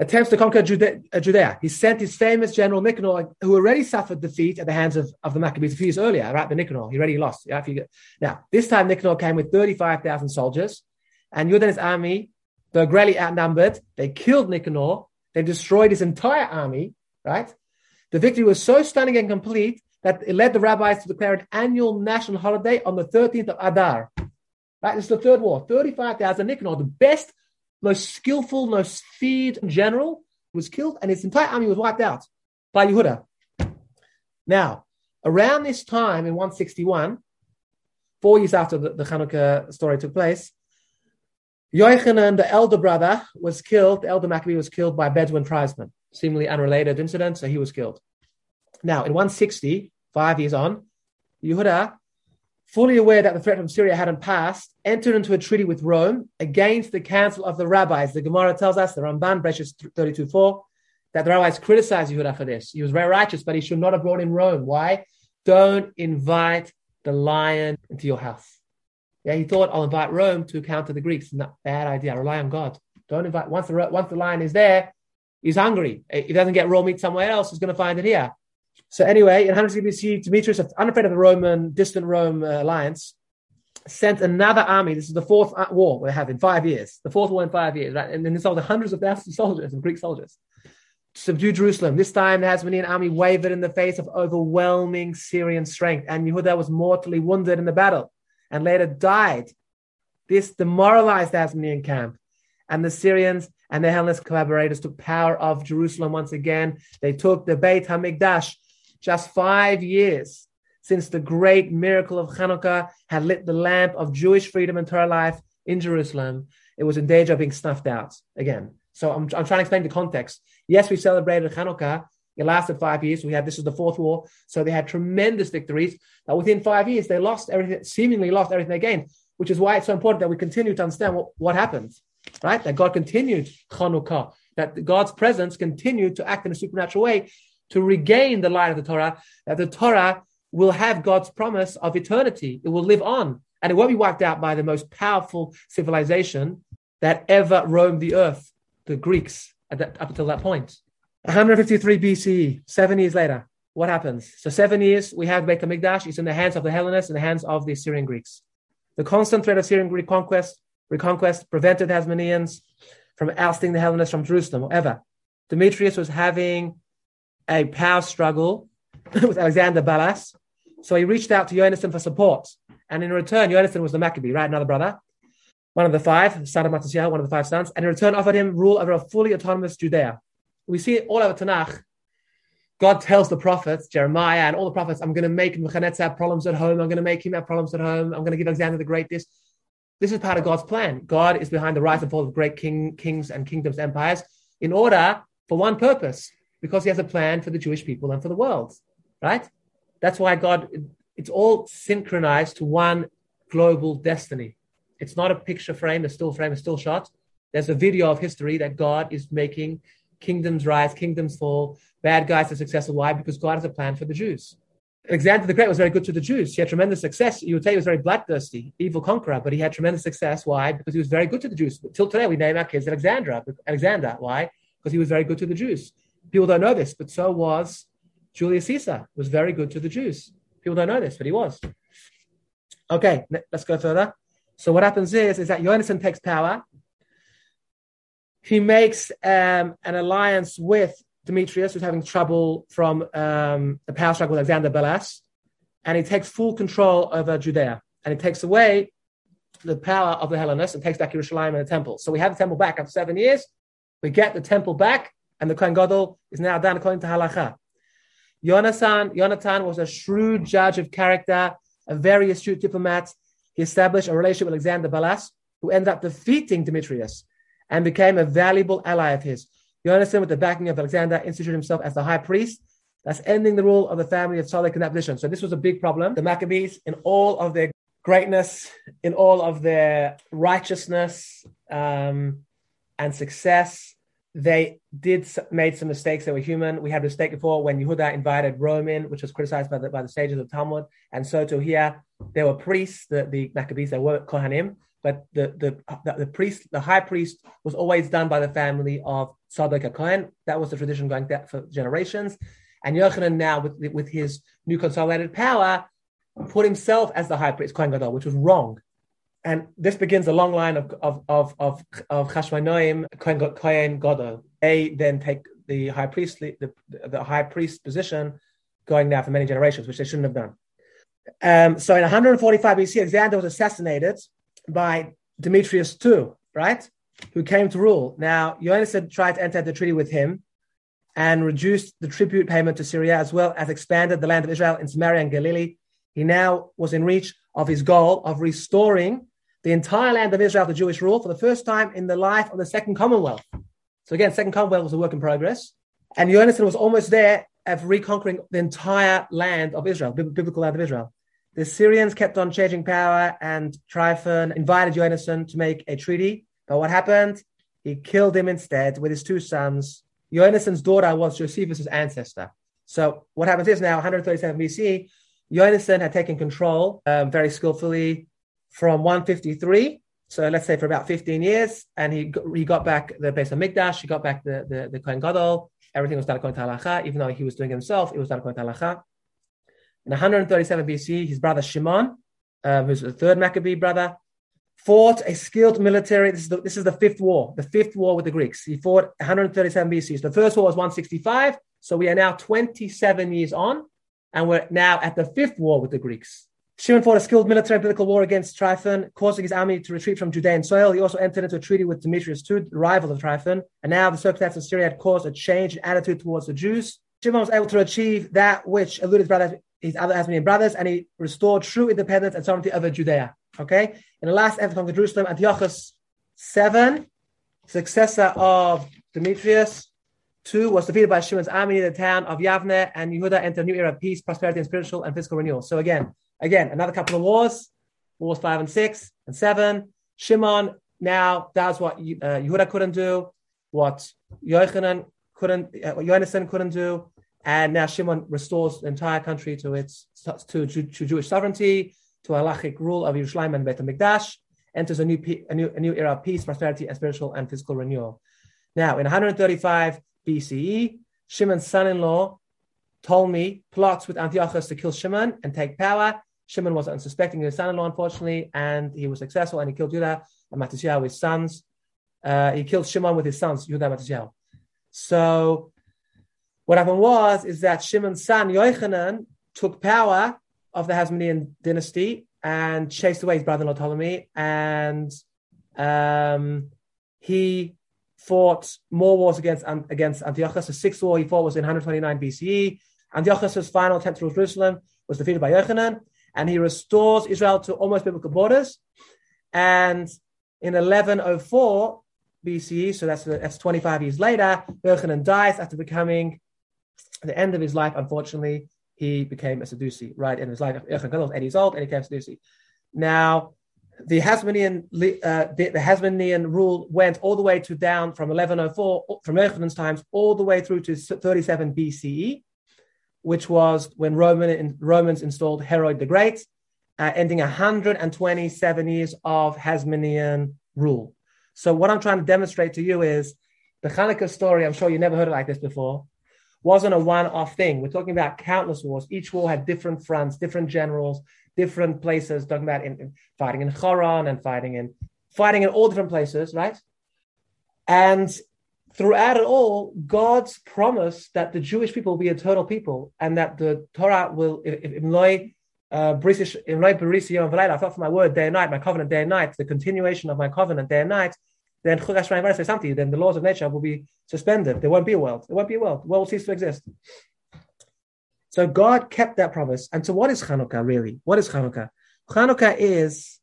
Attempts to conquer Judea. Uh, Judea. He sent his famous general Nicanor, who already suffered defeat at the hands of, of the Maccabees a few years earlier, right? The Nicanor, he already lost. Yeah, you, now, this time Nicanor came with 35,000 soldiers, and Yudan's army they're greatly outnumbered. They killed Nicanor. They destroyed his entire army, right? The victory was so stunning and complete that it led the rabbis to declare an annual national holiday on the 13th of Adar. Right? This is the third war. 35,000 Nicanor, the best, most skillful, most feared general, was killed, and his entire army was wiped out by Yehuda. Now, around this time in 161, four years after the, the Hanukkah story took place, Yochanan, the elder brother, was killed. The elder Maccabee was killed by Bedouin tribesmen. Seemingly unrelated incident, so he was killed. Now, in 160, five years on, Yehuda, fully aware that the threat from Syria hadn't passed, entered into a treaty with Rome against the council of the rabbis. The Gemara tells us, the Ramban, Breshus 32.4, that the rabbis criticized Yehuda for this. He was very righteous, but he should not have brought in Rome. Why? Don't invite the lion into your house. Yeah, he thought I'll invite Rome to counter the Greeks. Not bad idea. Rely on God. Don't invite once the once the lion is there, he's hungry. If he doesn't get raw meat somewhere else, he's going to find it here. So anyway, in 160 BC, Demetrius, unafraid of the Roman distant Rome uh, alliance, sent another army. This is the fourth uh, war we have in five years. The fourth war in five years, right? And then this all the hundreds of thousands of soldiers and Greek soldiers to subdue Jerusalem. This time, the Hasmonean army wavered in the face of overwhelming Syrian strength, and Yehuda was mortally wounded in the battle and later died. This demoralized the Hasmonean camp, and the Syrians and their Hellenist collaborators took power of Jerusalem once again. They took the Beit HaMikdash just five years since the great miracle of Hanukkah had lit the lamp of Jewish freedom and Torah life in Jerusalem. It was in danger of being snuffed out again. So I'm, I'm trying to explain the context. Yes, we celebrated Hanukkah, it lasted five years. We had this is the fourth war, so they had tremendous victories. But within five years, they lost everything, seemingly lost everything they gained, which is why it's so important that we continue to understand what, what happened, right? That God continued Chanukah, that God's presence continued to act in a supernatural way to regain the light of the Torah, that the Torah will have God's promise of eternity. It will live on, and it won't be wiped out by the most powerful civilization that ever roamed the earth, the Greeks, that, up until that point. 153 BCE, seven years later, what happens? So seven years, we have Beit HaMikdash. It's in the hands of the Hellenists, in the hands of the Syrian Greeks. The constant threat of Syrian Greek conquest, reconquest, prevented the Hasmoneans from ousting the Hellenists from Jerusalem. However, Demetrius was having a power struggle with Alexander Balas, so he reached out to Yonasan for support. And in return, Yonasan was the Maccabee, right? Another brother, one of the five, son of Mattasiah, one of the five sons. And in return, offered him rule over a fully autonomous Judea we see it all over Tanakh. God tells the prophets, Jeremiah and all the prophets, I'm going to make Nebuchadnezzar have problems at home. I'm going to make him have problems at home. I'm going to give Alexander the Great this. This is part of God's plan. God is behind the rise and fall of great king, kings and kingdoms, empires, in order for one purpose, because he has a plan for the Jewish people and for the world, right? That's why God, it's all synchronized to one global destiny. It's not a picture frame, a still frame, a still shot. There's a video of history that God is making kingdoms rise, kingdoms fall, bad guys are successful. Why? Because God has a plan for the Jews. Alexander the Great was very good to the Jews. He had tremendous success. You would say he was very bloodthirsty, evil conqueror, but he had tremendous success. Why? Because he was very good to the Jews. Till today, we name our kids Alexandra. Alexander. Why? Because he was very good to the Jews. People don't know this, but so was Julius Caesar. Was very good to the Jews. People don't know this, but he was. Okay, let's go further. So what happens is, is that Yonasan takes power he makes um, an alliance with Demetrius, who's having trouble from um, the power struggle with Alexander Balas, and he takes full control over Judea, and he takes away the power of the Hellenists and takes back Jerusalem and the temple. So we have the temple back after seven years. We get the temple back, and the Kohen Gadol is now done according to halacha. Yonatan, Jonathan was a shrewd judge of character, a very astute diplomat. He established a relationship with Alexander Balas, who ended up defeating Demetrius and became a valuable ally of his. Yonatan, with the backing of Alexander, instituted himself as the high priest, thus ending the rule of the family of Salek in that position. So this was a big problem. The Maccabees, in all of their greatness, in all of their righteousness um, and success. They did made some mistakes. They were human. We had a mistake before when Yehuda invited Rome in, which was criticized by the by the sages of Talmud. And so to here, there were priests, the, the Maccabees, they were Kohanim, but the, the the, the priest, the high priest, was always done by the family of Sadok Kohen. That was the tradition going back for generations. And Yochanan now, with with his new consolidated power, put himself as the high priest, Kohen Gadol, which was wrong. And this begins a long line of of of of, of Chashmonaim, Kohen, Gadol. They then take the high priest the, the high priest position, going now for many generations, which they shouldn't have done. Um, so in 145 BC, Alexander was assassinated by Demetrius II, right? Who came to rule. Now, Yonasan tried to enter the treaty with him and reduced the tribute payment to Syria as well as expanded the land of Israel in Samaria and Galilee. He now was in reach of his goal of restoring the entire land of Israel to Jewish rule for the first time in the life of the Second Commonwealth. So again, Second Commonwealth was a work in progress. And Yonasan was almost there of reconquering the entire land of Israel, biblical land of Israel. The Syrians kept on changing power, and Tryphon invited Yonasan to make a treaty. But what happened? He killed him instead with his two sons. Yonasan's daughter was Josephus' ancestor. So what happens is now, 137 BC, Yonasan had taken control um, very skillfully from 153. So let's say for about 15 years, and he he got back the base of Mikdash, he got back the the, the Kohen Gadol. Everything was done according to halacha, even though he was doing it himself. It was done according to halacha. In 137 BC, his brother Shimon, um, who's the third Maccabee brother, fought a skilled military. This is, the, this is the fifth war, the fifth war with the Greeks. He fought 137 BC. So the first war was 165. So we are now 27 years on, and we're now at the fifth war with the Greeks. Shimon fought a skilled military and political war against Tryphon, causing his army to retreat from Judean soil. He also entered into a treaty with Demetrius II, rival of Tryphon. And now the circumstances of Syria had caused a change in attitude towards the Jews. Shimon was able to achieve that which eluded his brothers, his other Hasmonean brothers, and he restored true independence and sovereignty over Judea. Okay? In the last episode of Jerusalem, Antiochus VII, successor of Demetrius II, was defeated by Shimon's army in the town of Yavne, and Yehuda entered a new era of peace, prosperity, and spiritual and physical renewal. So again, Again, another couple of wars, wars five and six and seven. Shimon now does what uh, Yehuda couldn't do, what Yochanan couldn't, uh, what Yonasan couldn't do, and now Shimon restores the entire country to its to, to, to Jewish sovereignty, to halachic rule of Yerushalayim and Beit Hamikdash, enters a new, a new a new era of peace, prosperity, and spiritual and physical renewal. Now, in 135 BCE, Shimon's son-in-law Ptolemy plots with Antiochus to kill Shimon and take power. Shimon was unsuspecting his son-in-law, unfortunately, and he was successful, and he killed Judah and Mattisyahu, his sons. Uh, he killed Shimon with his sons, Judah and Mattisyahu. So what happened was is that Shimon's son Yochanan took power of the Hasmonean dynasty and chased away his brother-in-law Ptolemy, and um, he fought more wars against against Antiochus. The sixth war he fought was in 129 BCE. Antiochus' final attempt to rule Jerusalem was defeated by Yochanan, and he restores Israel to almost biblical borders. And in 1104 BCE, so that's, that's 25 years later, Yochanan dies after becoming, the end of his life, unfortunately, he became a Sadducee, right? In his life, Yochanan was 80 years old and he became a Sadducee. Now, the Hasmonean, uh, the, the Hasmonean rule went all the way to down from 1104, from Yochanan's times, all the way through to 37 BCE which was when Roman, Romans installed Herod the Great, uh, ending 127 years of Hasmonean rule. So, what I'm trying to demonstrate to you is the Hanukkah story, I'm sure you never heard it like this before, wasn't a one off thing. We're talking about countless wars. Each war had different fronts, different generals, different places, talking about in, in fighting in Haran and fighting in fighting in all different places, right? And throughout it all, God's promise that the Jewish people will be eternal people and that the Torah will, if Imloi, uh, I thought for my word day and night, my covenant day and night, the continuation of my covenant day and night, then say something, then the laws of nature will be suspended. There won't be a world. There won't be a world. The world will cease to exist. So God kept that promise. And so what is Hanukkah really? What is Hanukkah? Hanukkah is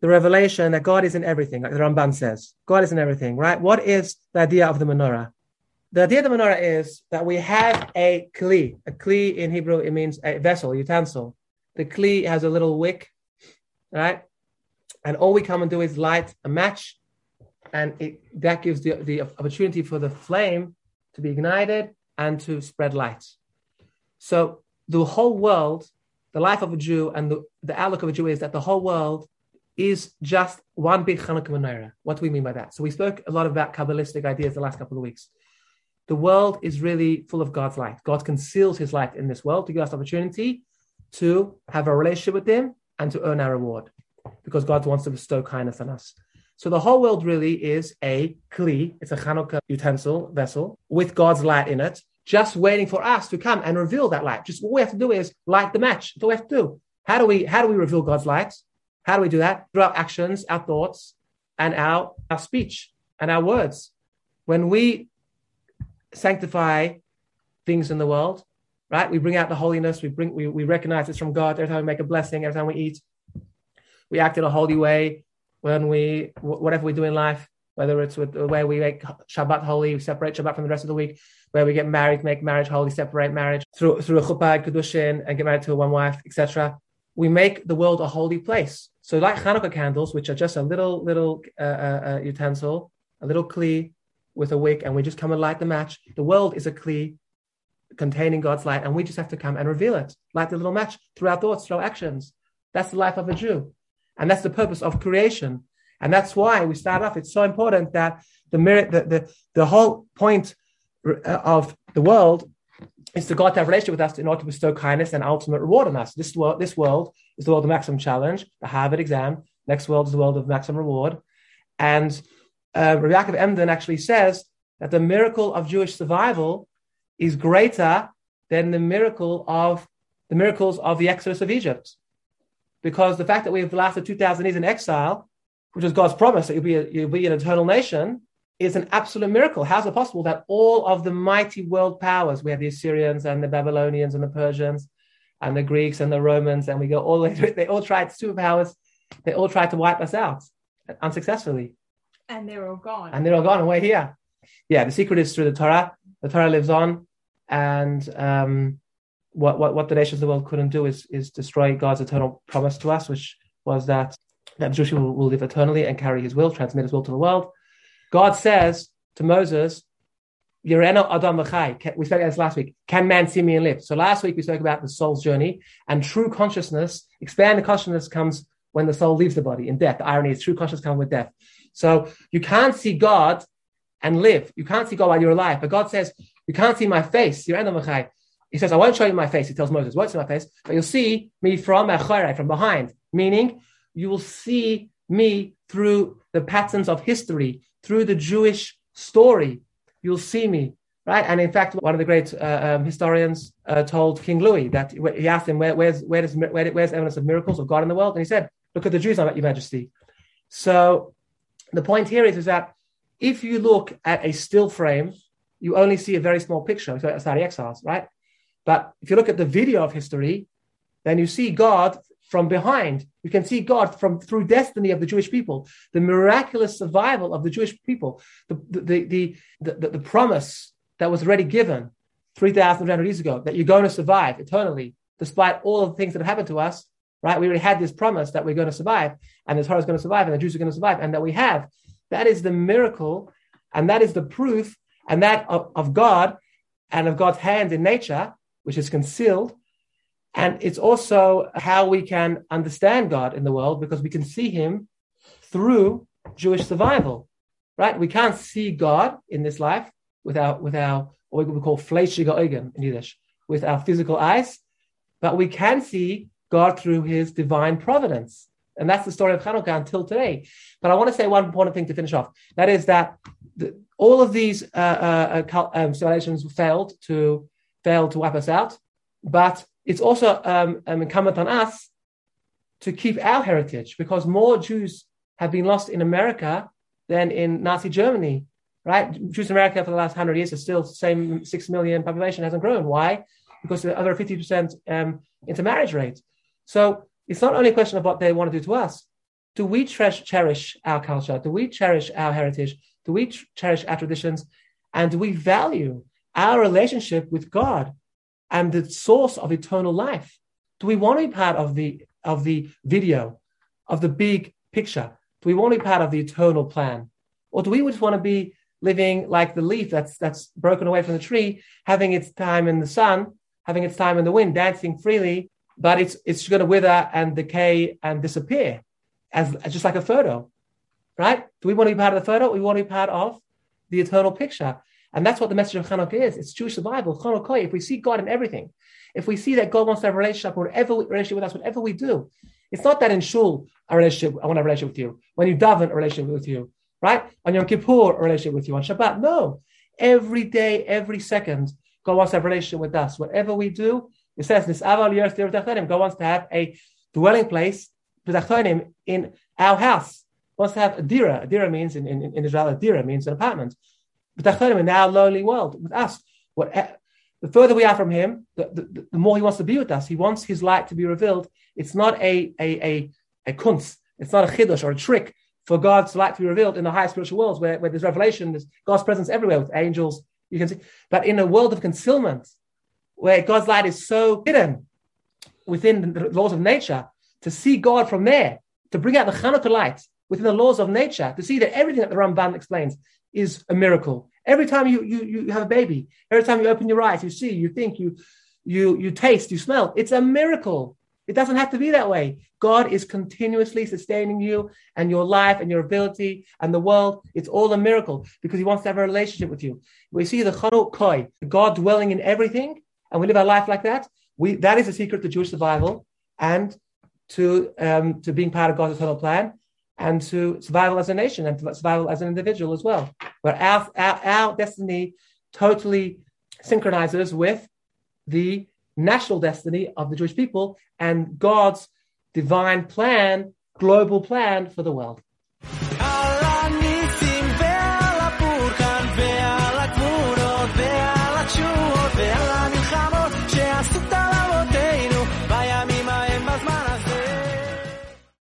the revelation that God is in everything, like the Ramban says. God is in everything, right? What is the idea of the menorah? The idea of the menorah is that we have a kli. A kli in Hebrew, it means a vessel, utensil. The kli has a little wick, right? And all we come and do is light a match, and it, that gives the, the opportunity for the flame to be ignited and to spread light. So the whole world, the life of a Jew and the, the outlook of a Jew is that the whole world is just one big Hanukkah menorah. What do we mean by that? So we spoke a lot about Kabbalistic ideas the last couple of weeks. The world is really full of God's light. God conceals his light in this world to give us opportunity to have a relationship with him and to earn our reward because God wants to bestow kindness on us. So the whole world really is a kli, it's a Hanukkah utensil, vessel, with God's light in it, just waiting for us to come and reveal that light. Just what we have to do is light the match. That's all we have to do. How do we how do we reveal God's light? How do we do that? Through our actions, our thoughts, and our, our speech and our words. When we sanctify things in the world, right? We bring out the holiness, we bring we, we recognize it's from God every time we make a blessing, every time we eat. We act in a holy way when we whatever we do in life, whether it's with the way we make Shabbat holy, we separate Shabbat from the rest of the week, where we get married, make marriage holy, separate marriage through through a chuppah, kedushin, and get married to one wife, etc. We make the world a holy place. So, like Hanukkah candles, which are just a little little uh, uh, uh, utensil, a little kli with a wick, and we just come and light the match. The world is a kli containing God's light, and we just have to come and reveal it, light the little match through our thoughts, through our actions. That's the life of a Jew. And that's the purpose of creation. And that's why we start off. It's so important that the, the, the, the whole point uh, of the world is to God to have relationship with us in order to bestow kindness and ultimate reward on us. This world, this world is the world of maximum challenge, the Harvard exam. Next world is the world of maximum reward. And uh, Rabbi Yaakov Emden actually says that the miracle of Jewish survival is greater than the miracle of the miracles of the Exodus of Egypt because the fact that we've lasted 2,000 years in exile, which is God's promise that you'll be, a, you'll be an eternal nation, is an absolute miracle. How's it possible that all of the mighty world powers, we have the Assyrians and the Babylonians and the Persians and the Greeks and the Romans, and we go all the way through, they all tried superpowers, they all tried to wipe us out unsuccessfully. And they're all gone. And they're all gone, and we're here. Yeah, the secret is through the Torah. The Torah lives on, and um, what, what, what the nations of the world couldn't do is, is destroy God's eternal promise to us, which was that, that Jewish people will live eternally and carry his will, transmit his will to the world. God says to Moses, Yereno Adam V'chai. We spoke about this last week. Can man see me and live? So last week we spoke about the soul's journey and true consciousness. Expanded consciousness comes when the soul leaves the body in death. The irony is true consciousness comes with death. So you can't see God and live. You can't see God while you're alive. But God says, you can't see my face. Yereno V'chai. He says, I won't show you my face. He tells Moses, see my face, but you'll see me from from behind, meaning you will see me through the patterns of history, through the Jewish story. You'll see me, right? And in fact, one of the great uh, um, historians uh, told King Louis that he asked him, where, where's, where does, where, where's evidence of miracles of God in the world? And he said, look at the Jews, Your Majesty. So the point here is, is that if you look at a still frame, you only see a very small picture. So Asari exiles, right? But if you look at the video of history, then you see God from behind. You can see God from through destiny of the Jewish people, the miraculous survival of the Jewish people, the the the the, the, promise that was already given 3,000 years ago that you're going to survive eternally, despite all the things that have happened to us. Right? We already had this promise that we're going to survive, and the Torah is going to survive, and the Jews are going to survive, and that we have. That is the miracle, and that is the proof, and that of, of God and of God's hand in nature which is concealed. And it's also how we can understand God in the world because we can see him through Jewish survival, right? We can't see God in this life with our, with our what we call fleischiger Augen in Yiddish, with our physical eyes, but we can see God through his divine providence. And that's the story of Hanukkah until today. But I want to say one important thing to finish off. That is that the, all of these uh, uh, uh um, civilizations failed to failed to wipe us out. But it's also um, um, incumbent on us to keep our heritage because more Jews have been lost in America than in Nazi Germany, right? Jews in America for the last hundred years are still the same six million population hasn't grown. Why? Because the other 50% um, intermarriage rate. So it's not only a question of what they want to do to us. Do we cherish our culture? Do we cherish our heritage? Do we cherish our traditions? And do we value our relationship with God and the source of eternal life? Do we want to be part of the of the video of the big picture? Do we want to be part of the eternal plan? Or do we just want to be living like the leaf that's that's broken away from the tree, having its time in the sun, having its time in the wind, dancing freely, but it's it's going to wither and decay and disappear, as just like a photo, right? Do we want to be part of the photo? We want to be part of the eternal picture, and that's what the message of Hanukkah is. It's Jewish survival. Hanukkah. If we see God in everything, if we see that God wants to have a relationship, whatever relationship with us, whatever we do, it's not that in shul a relationship. I want a relationship with you. When you daven, a relationship with you right? On Yom Kippur, a relationship with you. On Shabbat, no. Every day, every second, God wants to have a relationship with us. Whatever we do, it says, this God wants to have a dwelling place in our house. Wants to have a dira. A dira means in, in, in Israel, a dira means an apartment. But in our lonely world with us. What, eh, the further we are from Him, the, the, the, more He wants to be with us. He wants His light to be revealed. It's not a a a, a kunz. It's not a chiddush or a trick for God's light to be revealed in the higher spiritual worlds where, where there's revelation, there's God's presence everywhere with angels, you can see. But in a world of concealment, where God's light is so hidden within the laws of nature, to see God from there, to bring out the Hanukkah light within the laws of nature, to see that everything that the Ramban explains is a miracle. Every time you, you, you have a baby, every time you open your eyes, you see, you think, you, you, you taste, you smell. It's a miracle. It doesn't have to be that way. God is continuously sustaining you and your life and your ability and the world. It's all a miracle because He wants to have a relationship with you. We see the Chanuk Koi, God dwelling in everything, and we live our life like that. We, that is the secret to Jewish survival and to, um, to being part of God's eternal plan and to survival as a nation and to survival as an individual as well. Where our, our, our destiny totally synchronizes with the national destiny of the Jewish people and God's divine plan, global plan for the world.